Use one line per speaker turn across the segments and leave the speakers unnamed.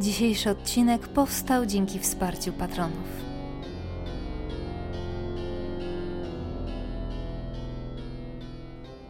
Dzisiejszy odcinek powstał dzięki wsparciu patronów.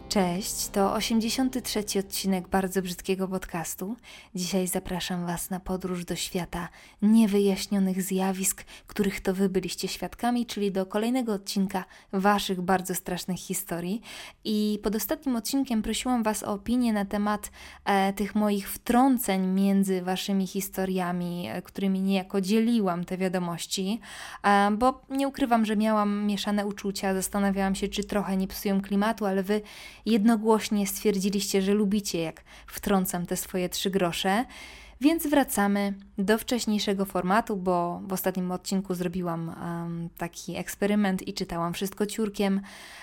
Cześć, to 83 odcinek bardzo brzydkiego podcastu. Dzisiaj zapraszam Was na podróż do świata niewyjaśnionych zjawisk, których to Wy byliście świadkami, czyli do kolejnego odcinka Waszych bardzo strasznych historii. I pod ostatnim odcinkiem prosiłam Was o opinię na temat e, tych moich wtrąceń między Waszymi historiami, e, którymi niejako dzieliłam te wiadomości, e, bo nie ukrywam, że miałam mieszane uczucia, zastanawiałam się, czy trochę nie psują klimatu, ale Wy jednogłośnie stwierdziliście, że lubicie, jak wtrącam te swoje trzy grosze. Więc wracamy do wcześniejszego formatu, bo w ostatnim odcinku zrobiłam um, taki eksperyment i czytałam wszystko ciurkiem.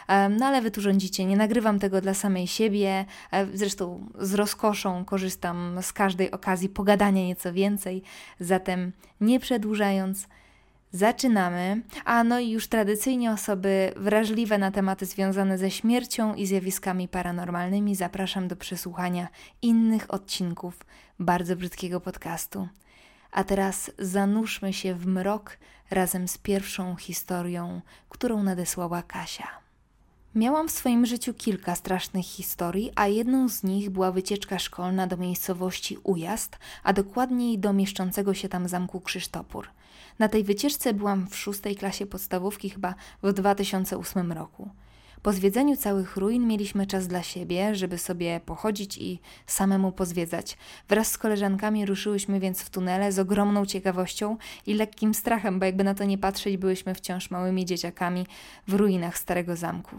Um, no ale wy tu rządzicie, nie nagrywam tego dla samej siebie. E, zresztą z rozkoszą korzystam z każdej okazji pogadania nieco więcej. Zatem nie przedłużając, Zaczynamy. A no i już tradycyjnie osoby wrażliwe na tematy związane ze śmiercią i zjawiskami paranormalnymi zapraszam do przesłuchania innych odcinków bardzo brzydkiego podcastu. A teraz zanurzmy się w mrok razem z pierwszą historią, którą nadesłała Kasia. Miałam w swoim życiu kilka strasznych historii, a jedną z nich była wycieczka szkolna do miejscowości Ujazd, a dokładniej do mieszczącego się tam zamku Krzysztopór. Na tej wycieczce byłam w szóstej klasie podstawówki chyba w 2008 roku. Po zwiedzeniu całych ruin mieliśmy czas dla siebie, żeby sobie pochodzić i samemu pozwiedzać. Wraz z koleżankami ruszyłyśmy więc w tunele z ogromną ciekawością i lekkim strachem, bo jakby na to nie patrzeć, byłyśmy wciąż małymi dzieciakami w ruinach starego zamku.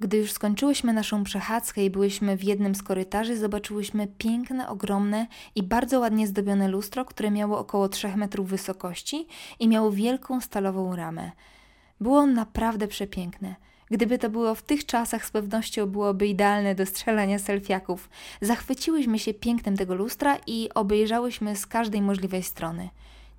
Gdy już skończyłyśmy naszą przechadzkę i byłyśmy w jednym z korytarzy, zobaczyłyśmy piękne, ogromne i bardzo ładnie zdobione lustro, które miało około 3 metrów wysokości i miało wielką stalową ramę. Było naprawdę przepiękne. Gdyby to było w tych czasach, z pewnością byłoby idealne do strzelania selfiaków. Zachwyciłyśmy się pięknem tego lustra i obejrzałyśmy z każdej możliwej strony.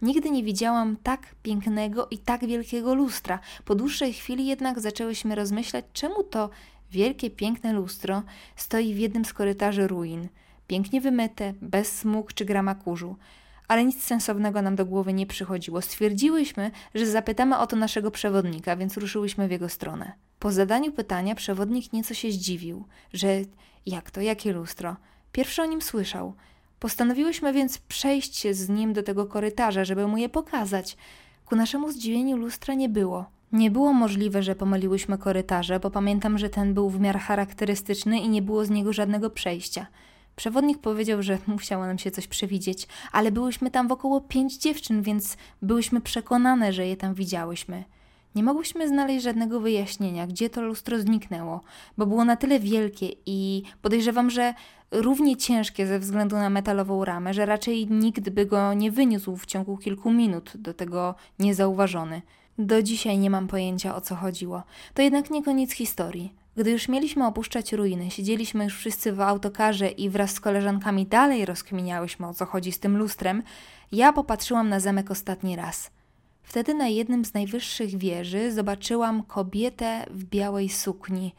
Nigdy nie widziałam tak pięknego i tak wielkiego lustra. Po dłuższej chwili jednak zaczęłyśmy rozmyślać, czemu to wielkie, piękne lustro stoi w jednym z korytarzy ruin. Pięknie wymyte, bez smug czy grama kurzu. Ale nic sensownego nam do głowy nie przychodziło. Stwierdziłyśmy, że zapytamy o to naszego przewodnika, więc ruszyłyśmy w jego stronę. Po zadaniu pytania przewodnik nieco się zdziwił, że jak to, jakie lustro? Pierwszy o nim słyszał – Postanowiłyśmy więc przejść z nim do tego korytarza, żeby mu je pokazać. Ku naszemu zdziwieniu lustra nie było. Nie było możliwe, że pomyliłyśmy korytarze, bo pamiętam, że ten był w miarę charakterystyczny i nie było z niego żadnego przejścia. Przewodnik powiedział, że musiało nam się coś przewidzieć, ale byłyśmy tam w około pięć dziewczyn, więc byłyśmy przekonane, że je tam widziałyśmy. Nie mogłyśmy znaleźć żadnego wyjaśnienia, gdzie to lustro zniknęło, bo było na tyle wielkie i podejrzewam, że równie ciężkie ze względu na metalową ramę, że raczej nikt by go nie wyniósł w ciągu kilku minut, do tego niezauważony. Do dzisiaj nie mam pojęcia o co chodziło. To jednak nie koniec historii. Gdy już mieliśmy opuszczać ruiny, siedzieliśmy już wszyscy w autokarze i wraz z koleżankami dalej rozkminiałyśmy o co chodzi z tym lustrem, ja popatrzyłam na zamek ostatni raz. Wtedy na jednym z najwyższych wieży zobaczyłam kobietę w białej sukni.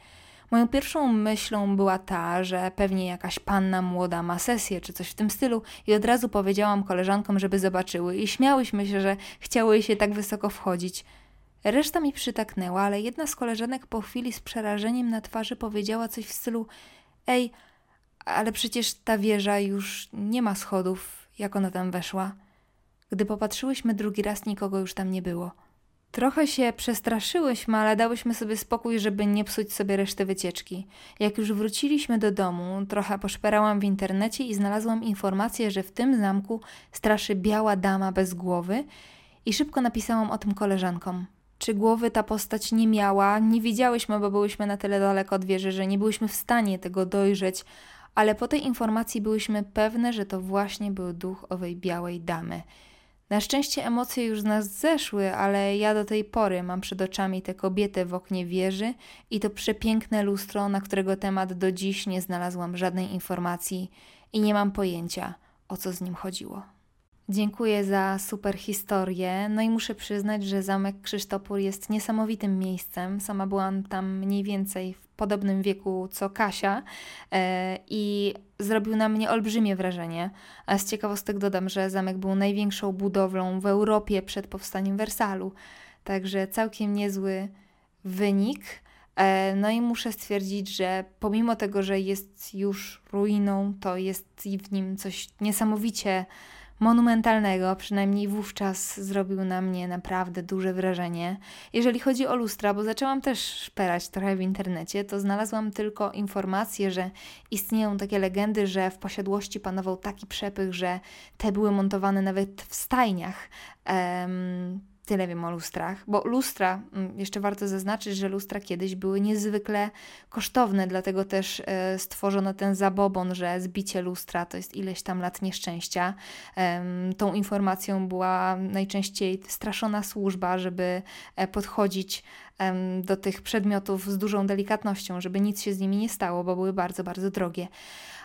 Moją pierwszą myślą była ta, że pewnie jakaś panna młoda ma sesję czy coś w tym stylu i od razu powiedziałam koleżankom, żeby zobaczyły i śmiałyśmy się, że chciały się tak wysoko wchodzić. Reszta mi przytaknęła, ale jedna z koleżanek po chwili z przerażeniem na twarzy powiedziała coś w stylu Ej, ale przecież ta wieża już nie ma schodów, jak ona tam weszła. Gdy popatrzyłyśmy drugi raz, nikogo już tam nie było. Trochę się przestraszyłyśmy, ale dałyśmy sobie spokój, żeby nie psuć sobie reszty wycieczki. Jak już wróciliśmy do domu, trochę poszperałam w internecie i znalazłam informację, że w tym zamku straszy biała dama bez głowy i szybko napisałam o tym koleżankom. Czy głowy ta postać nie miała, nie widziałyśmy, bo byłyśmy na tyle daleko od wieży, że nie byłyśmy w stanie tego dojrzeć, ale po tej informacji byłyśmy pewne, że to właśnie był duch owej białej damy – na szczęście emocje już z nas zeszły, ale ja do tej pory mam przed oczami tę kobietę w oknie wieży i to przepiękne lustro, na którego temat do dziś nie znalazłam żadnej informacji i nie mam pojęcia, o co z nim chodziło. Dziękuję za super historię. No i muszę przyznać, że zamek Krzysztopór jest niesamowitym miejscem. Sama byłam tam mniej więcej w podobnym wieku co Kasia e, i zrobił na mnie olbrzymie wrażenie. A z ciekawostek dodam, że zamek był największą budowlą w Europie przed powstaniem Wersalu, także całkiem niezły wynik. E, no i muszę stwierdzić, że pomimo tego, że jest już ruiną, to jest w nim coś niesamowicie monumentalnego, przynajmniej wówczas zrobił na mnie naprawdę duże wrażenie. Jeżeli chodzi o lustra, bo zaczęłam też szperać trochę w internecie, to znalazłam tylko informację, że istnieją takie legendy, że w posiadłości panował taki przepych, że te były montowane nawet w stajniach. Tyle wiem o lustrach, bo lustra, mm, jeszcze warto zaznaczyć, że lustra kiedyś były niezwykle kosztowne, dlatego też e, stworzono ten zabobon, że zbicie lustra to jest ileś tam lat nieszczęścia. Tą informacją była najczęściej straszona służba, żeby e, podchodzić do tych przedmiotów z dużą delikatnością, żeby nic się z nimi nie stało, bo były bardzo, bardzo drogie.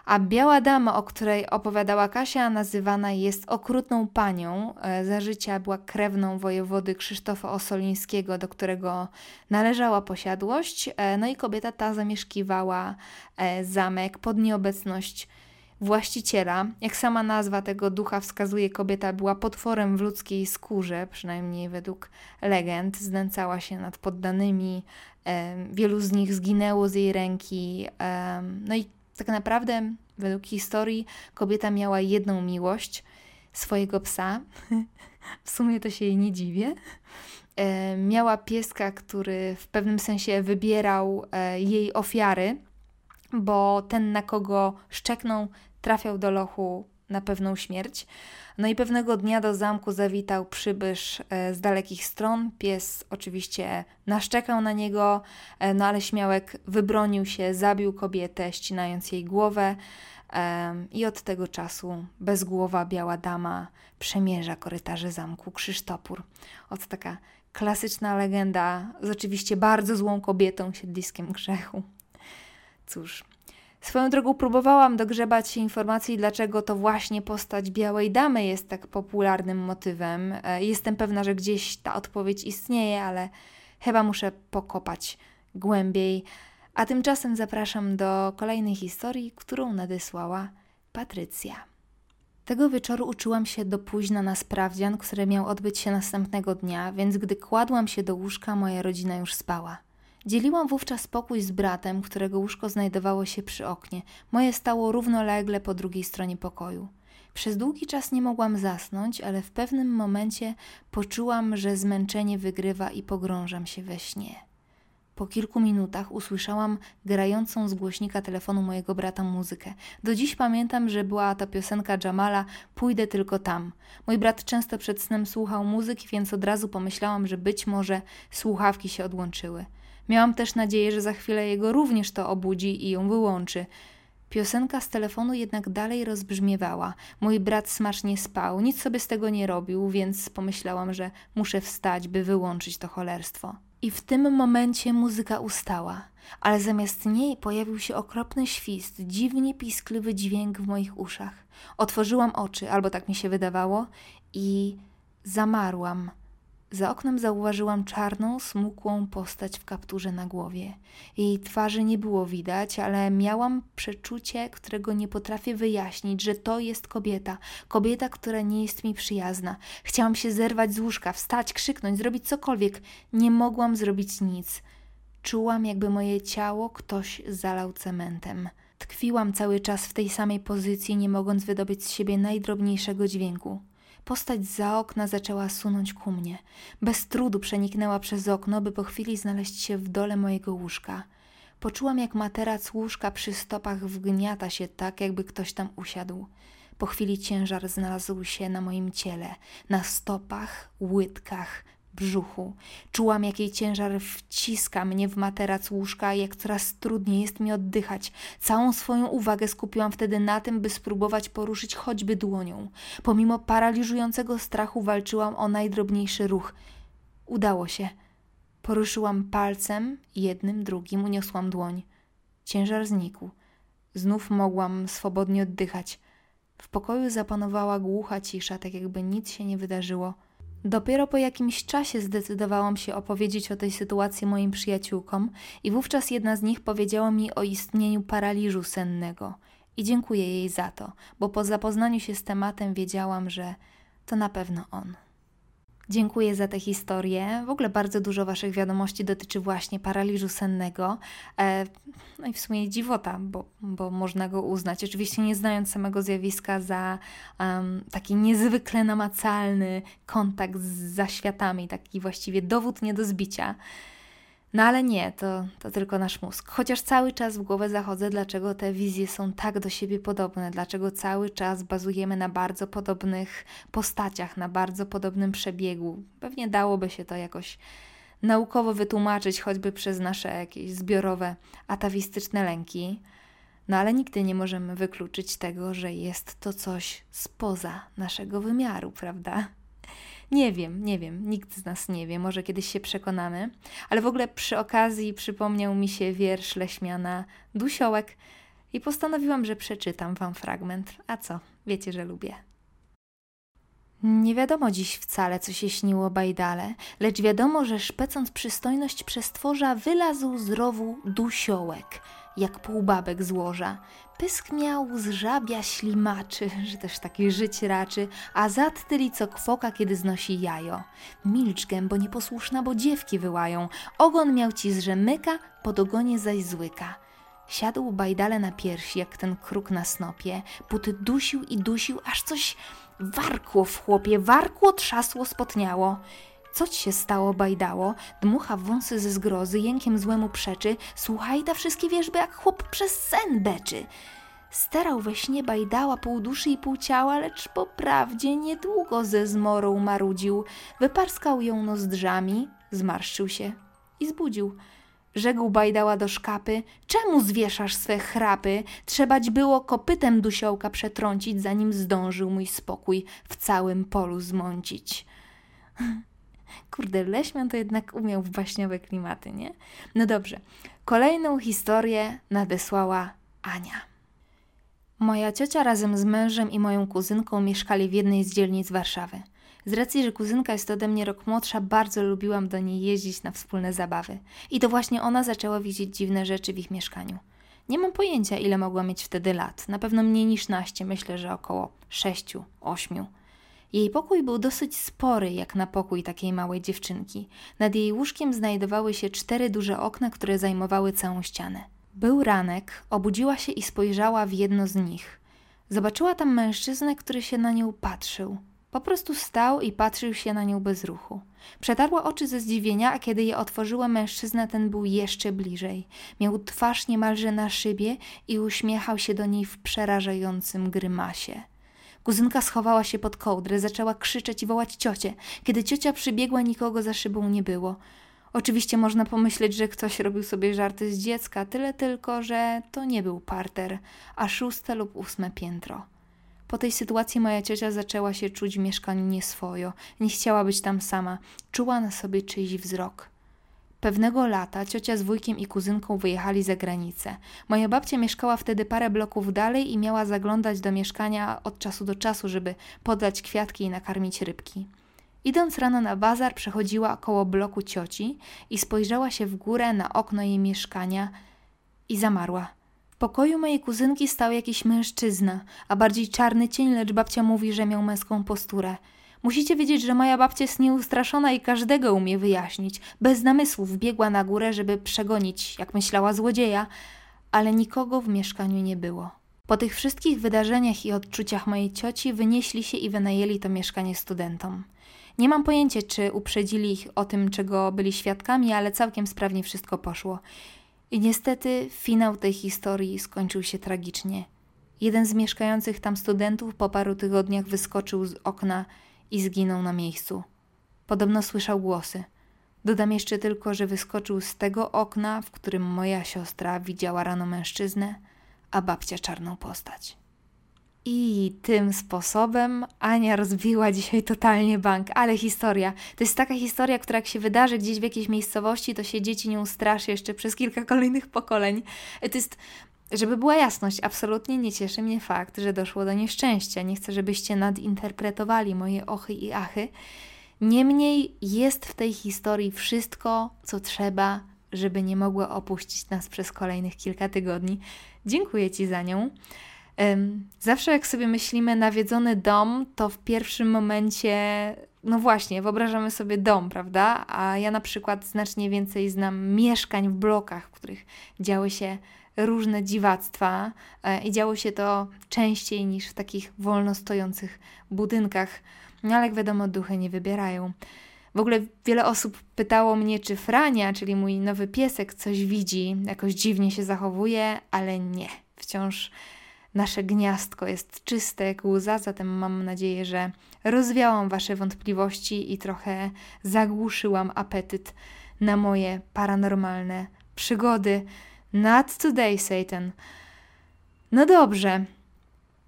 A biała dama, o której opowiadała Kasia, nazywana jest okrutną panią. E, za życia była krewną wojewody Krzysztofa Osolińskiego, do którego należała posiadłość. E, no i kobieta ta zamieszkiwała e, zamek pod nieobecność właściciela. Jak sama nazwa tego ducha wskazuje, kobieta była potworem w ludzkiej skórze, przynajmniej według legend. Znęcała się nad poddanymi, wielu z nich zginęło z jej ręki. No i tak naprawdę, według historii, kobieta miała jedną miłość swojego psa. w sumie to się jej nie dziwię. E, miała pieska, który w pewnym sensie wybierał e, jej ofiary, bo ten, na kogo szczeknął, trafiał do lochu na pewną śmierć. No i pewnego dnia do zamku zawitał przybysz e, z dalekich stron. Pies oczywiście naszczekał na niego, e, no ale śmiałek wybronił się, zabił kobietę, ścinając jej głowę. I od tego czasu bezgłowa biała dama przemierza korytarze zamku Krzysztopór. Od taka klasyczna legenda z oczywiście bardzo złą kobietą, siedliskiem grzechu. Cóż, Swoją drogą próbowałam dogrzebać informacji, dlaczego to właśnie postać Białej Damy jest tak popularnym motywem. E, jestem pewna, że gdzieś ta odpowiedź istnieje, ale chyba muszę pokopać głębiej. A tymczasem zapraszam do kolejnej historii, którą nadesłała Patrycja. Tego wieczoru uczyłam się do późna na sprawdzian, który miał odbyć się następnego dnia, więc gdy kładłam się do łóżka, moja rodzina już spała. Dzieliłam wówczas pokój z bratem, którego łóżko znajdowało się przy oknie. Moje stało równolegle po drugiej stronie pokoju. Przez długi czas nie mogłam zasnąć, ale w pewnym momencie poczułam, że zmęczenie wygrywa i pogrążam się we śnie. Po kilku minutach usłyszałam grającą z głośnika telefonu mojego brata muzykę. Do dziś pamiętam, że była to piosenka Jamala Pójdę tylko tam. Mój brat często przed snem słuchał muzyki, więc od razu pomyślałam, że być może słuchawki się odłączyły. Miałam też nadzieję, że za chwilę jego również to obudzi i ją wyłączy. Piosenka z telefonu jednak dalej rozbrzmiewała. Mój brat smacznie spał, nic sobie z tego nie robił, więc pomyślałam, że muszę wstać, by wyłączyć to cholerstwo. I w tym momencie muzyka ustała, ale zamiast niej pojawił się okropny świst, dziwnie piskliwy dźwięk w moich uszach. Otworzyłam oczy, albo tak mi się wydawało, i zamarłam za oknem zauważyłam czarną, smukłą postać w kapturze na głowie. Jej twarzy nie było widać, ale miałam przeczucie, którego nie potrafię wyjaśnić, że to jest kobieta. Kobieta, która nie jest mi przyjazna. Chciałam się zerwać z łóżka, wstać, krzyknąć, zrobić cokolwiek. Nie mogłam zrobić nic. Czułam, jakby moje ciało ktoś zalał cementem. Tkwiłam cały czas w tej samej pozycji, nie mogąc wydobyć z siebie najdrobniejszego dźwięku. Postać za okna zaczęła sunąć ku mnie. Bez trudu przeniknęła przez okno, by po chwili znaleźć się w dole mojego łóżka. Poczułam, jak materac łóżka przy stopach wgniata się tak, jakby ktoś tam usiadł. Po chwili ciężar znalazł się na moim ciele, na stopach, łydkach, brzuchu. Czułam, jak jej ciężar wciska mnie w materac łóżka, jak coraz trudniej jest mi oddychać. Całą swoją uwagę skupiłam wtedy na tym, by spróbować poruszyć choćby dłonią. Pomimo paraliżującego strachu walczyłam o najdrobniejszy ruch. Udało się. Poruszyłam palcem, jednym, drugim uniosłam dłoń. Ciężar znikł. Znów mogłam swobodnie oddychać. W pokoju zapanowała głucha cisza, tak jakby nic się nie wydarzyło. Dopiero po jakimś czasie zdecydowałam się opowiedzieć o tej sytuacji moim przyjaciółkom, i wówczas jedna z nich powiedziała mi o istnieniu paraliżu sennego. I dziękuję jej za to, bo po zapoznaniu się z tematem wiedziałam, że to na pewno on. Dziękuję za tę historię. W ogóle bardzo dużo Waszych wiadomości dotyczy właśnie paraliżu sennego. E, no i w sumie dziwota, bo, bo można go uznać. Oczywiście nie znając samego zjawiska za um, taki niezwykle namacalny kontakt z zaświatami, taki właściwie dowód nie do zbicia. No ale nie, to, to tylko nasz mózg. Chociaż cały czas w głowę zachodzę, dlaczego te wizje są tak do siebie podobne, dlaczego cały czas bazujemy na bardzo podobnych postaciach, na bardzo podobnym przebiegu. Pewnie dałoby się to jakoś naukowo wytłumaczyć, choćby przez nasze jakieś zbiorowe atawistyczne lęki. No ale nigdy nie możemy wykluczyć tego, że jest to coś spoza naszego wymiaru, prawda? Nie wiem, nie wiem, nikt z nas nie wie, może kiedyś się przekonamy, ale w ogóle przy okazji przypomniał mi się wiersz Leśmiana Dusiołek i postanowiłam, że przeczytam wam fragment. A co? Wiecie, że lubię. Nie wiadomo dziś wcale, co się śniło bajdale, lecz wiadomo, że szpecąc przystojność przestworza, wylazł z rowu dusiołek – jak półbabek złoża. Pysk miał z żabia ślimaczy, że też taki żyć raczy, a zad tyli co kwoka, kiedy znosi jajo. Milcz gębo nieposłuszna, bo dziewki wyłają. Ogon miał ci z rzemyka, pod ogonie zaś złyka. Siadł bajdale na piersi, jak ten kruk na snopie. Put dusił i dusił, aż coś warkło w chłopie, warkło, trzasło, spotniało. Co ci się stało, bajdało? Dmucha wąsy ze zgrozy, jękiem złemu przeczy. Słuchaj ta wszystkie wierzby, jak chłop przez sen beczy. Sterał we śnie bajdała pół duszy i pół ciała, lecz po prawdzie niedługo ze zmorą marudził. Wyparskał ją nozdrzami, zmarszczył się i zbudził. Rzekł bajdała do szkapy, czemu zwieszasz swe chrapy? Trzebać było kopytem dusiołka przetrącić, zanim zdążył mój spokój w całym polu zmącić. Kurde, Leśmian to jednak umiał w baśniowe klimaty, nie? No dobrze. Kolejną historię nadesłała Ania. Moja ciocia razem z mężem i moją kuzynką mieszkali w jednej z dzielnic Warszawy. Z racji, że kuzynka jest ode mnie rok młodsza, bardzo lubiłam do niej jeździć na wspólne zabawy. I to właśnie ona zaczęła widzieć dziwne rzeczy w ich mieszkaniu. Nie mam pojęcia, ile mogła mieć wtedy lat. Na pewno mniej niż naście, myślę, że około sześciu, ośmiu. Jej pokój był dosyć spory, jak na pokój takiej małej dziewczynki. Nad jej łóżkiem znajdowały się cztery duże okna, które zajmowały całą ścianę. Był ranek, obudziła się i spojrzała w jedno z nich. Zobaczyła tam mężczyznę, który się na nią patrzył. Po prostu stał i patrzył się na nią bez ruchu. Przetarła oczy ze zdziwienia, a kiedy je otworzyła, mężczyzna ten był jeszcze bliżej. Miał twarz niemalże na szybie i uśmiechał się do niej w przerażającym grymasie. Kuzynka schowała się pod kołdrę, zaczęła krzyczeć i wołać ciocię. Kiedy ciocia przybiegła, nikogo za szybą nie było. Oczywiście można pomyśleć, że ktoś robił sobie żarty z dziecka, tyle tylko, że to nie był parter, a szóste lub ósme piętro. Po tej sytuacji moja ciocia zaczęła się czuć w mieszkaniu nieswojo. Nie chciała być tam sama. Czuła na sobie czyjś wzrok. Pewnego lata ciocia z wujkiem i kuzynką wyjechali za granicę. Moja babcia mieszkała wtedy parę bloków dalej i miała zaglądać do mieszkania od czasu do czasu, żeby podać kwiatki i nakarmić rybki. Idąc rano na bazar, przechodziła koło bloku cioci i spojrzała się w górę na okno jej mieszkania i zamarła. W pokoju mojej kuzynki stał jakiś mężczyzna, a bardziej czarny cień, lecz babcia mówi, że miał męską posturę. Musicie wiedzieć, że moja babcia jest nieustraszona i każdego umie wyjaśnić. Bez namysłów biegła na górę, żeby przegonić, jak myślała, złodzieja, ale nikogo w mieszkaniu nie było. Po tych wszystkich wydarzeniach i odczuciach mojej cioci wynieśli się i wynajęli to mieszkanie studentom. Nie mam pojęcia, czy uprzedzili ich o tym, czego byli świadkami, ale całkiem sprawnie wszystko poszło. I niestety finał tej historii skończył się tragicznie. Jeden z mieszkających tam studentów po paru tygodniach wyskoczył z okna i zginął na miejscu. Podobno słyszał głosy. Dodam jeszcze tylko, że wyskoczył z tego okna, w którym moja siostra widziała rano mężczyznę, a babcia czarną postać. I tym sposobem Ania rozbiła dzisiaj totalnie bank, ale historia. To jest taka historia, która jak się wydarzy gdzieś w jakiejś miejscowości, to się dzieci nią straszy jeszcze przez kilka kolejnych pokoleń. To jest żeby była jasność, absolutnie nie cieszy mnie fakt, że doszło do nieszczęścia. Nie chcę, żebyście nadinterpretowali moje ochy i achy. Niemniej jest w tej historii wszystko, co trzeba, żeby nie mogła opuścić nas przez kolejnych kilka tygodni. Dziękuję Ci za nią. Zawsze jak sobie myślimy nawiedzony dom, to w pierwszym momencie, no właśnie, wyobrażamy sobie dom, prawda? A ja na przykład znacznie więcej znam mieszkań w blokach, w których działy się różne dziwactwa e, i działo się to częściej niż w takich wolno stojących budynkach. No ale jak wiadomo, duchy nie wybierają. W ogóle wiele osób pytało mnie, czy Frania, czyli mój nowy piesek, coś widzi, jakoś dziwnie się zachowuje, ale nie. Wciąż nasze gniazdko jest czyste jak łza, zatem mam nadzieję, że rozwiałam Wasze wątpliwości i trochę zagłuszyłam apetyt na moje paranormalne przygody. Not today, Satan. No dobrze.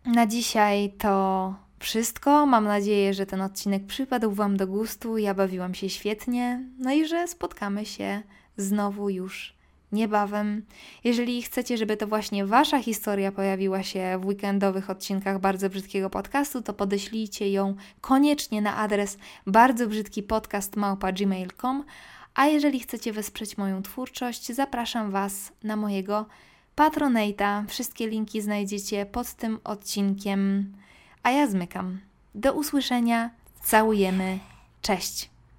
Na dzisiaj to wszystko. Mam nadzieję, że ten odcinek przypadł Wam do gustu. Ja bawiłam się świetnie. No i że spotkamy się znowu już niebawem. Jeżeli chcecie, żeby to właśnie Wasza historia pojawiła się w weekendowych odcinkach bardzo brzydkiego podcastu, to podeślijcie ją koniecznie na adres bardzo brzydki podcast małpa.gmail.com. A jeżeli chcecie wesprzeć moją twórczość, zapraszam Was na mojego Patronata. Wszystkie linki znajdziecie pod tym odcinkiem. A ja zmykam. Do usłyszenia. Całujemy. Cześć.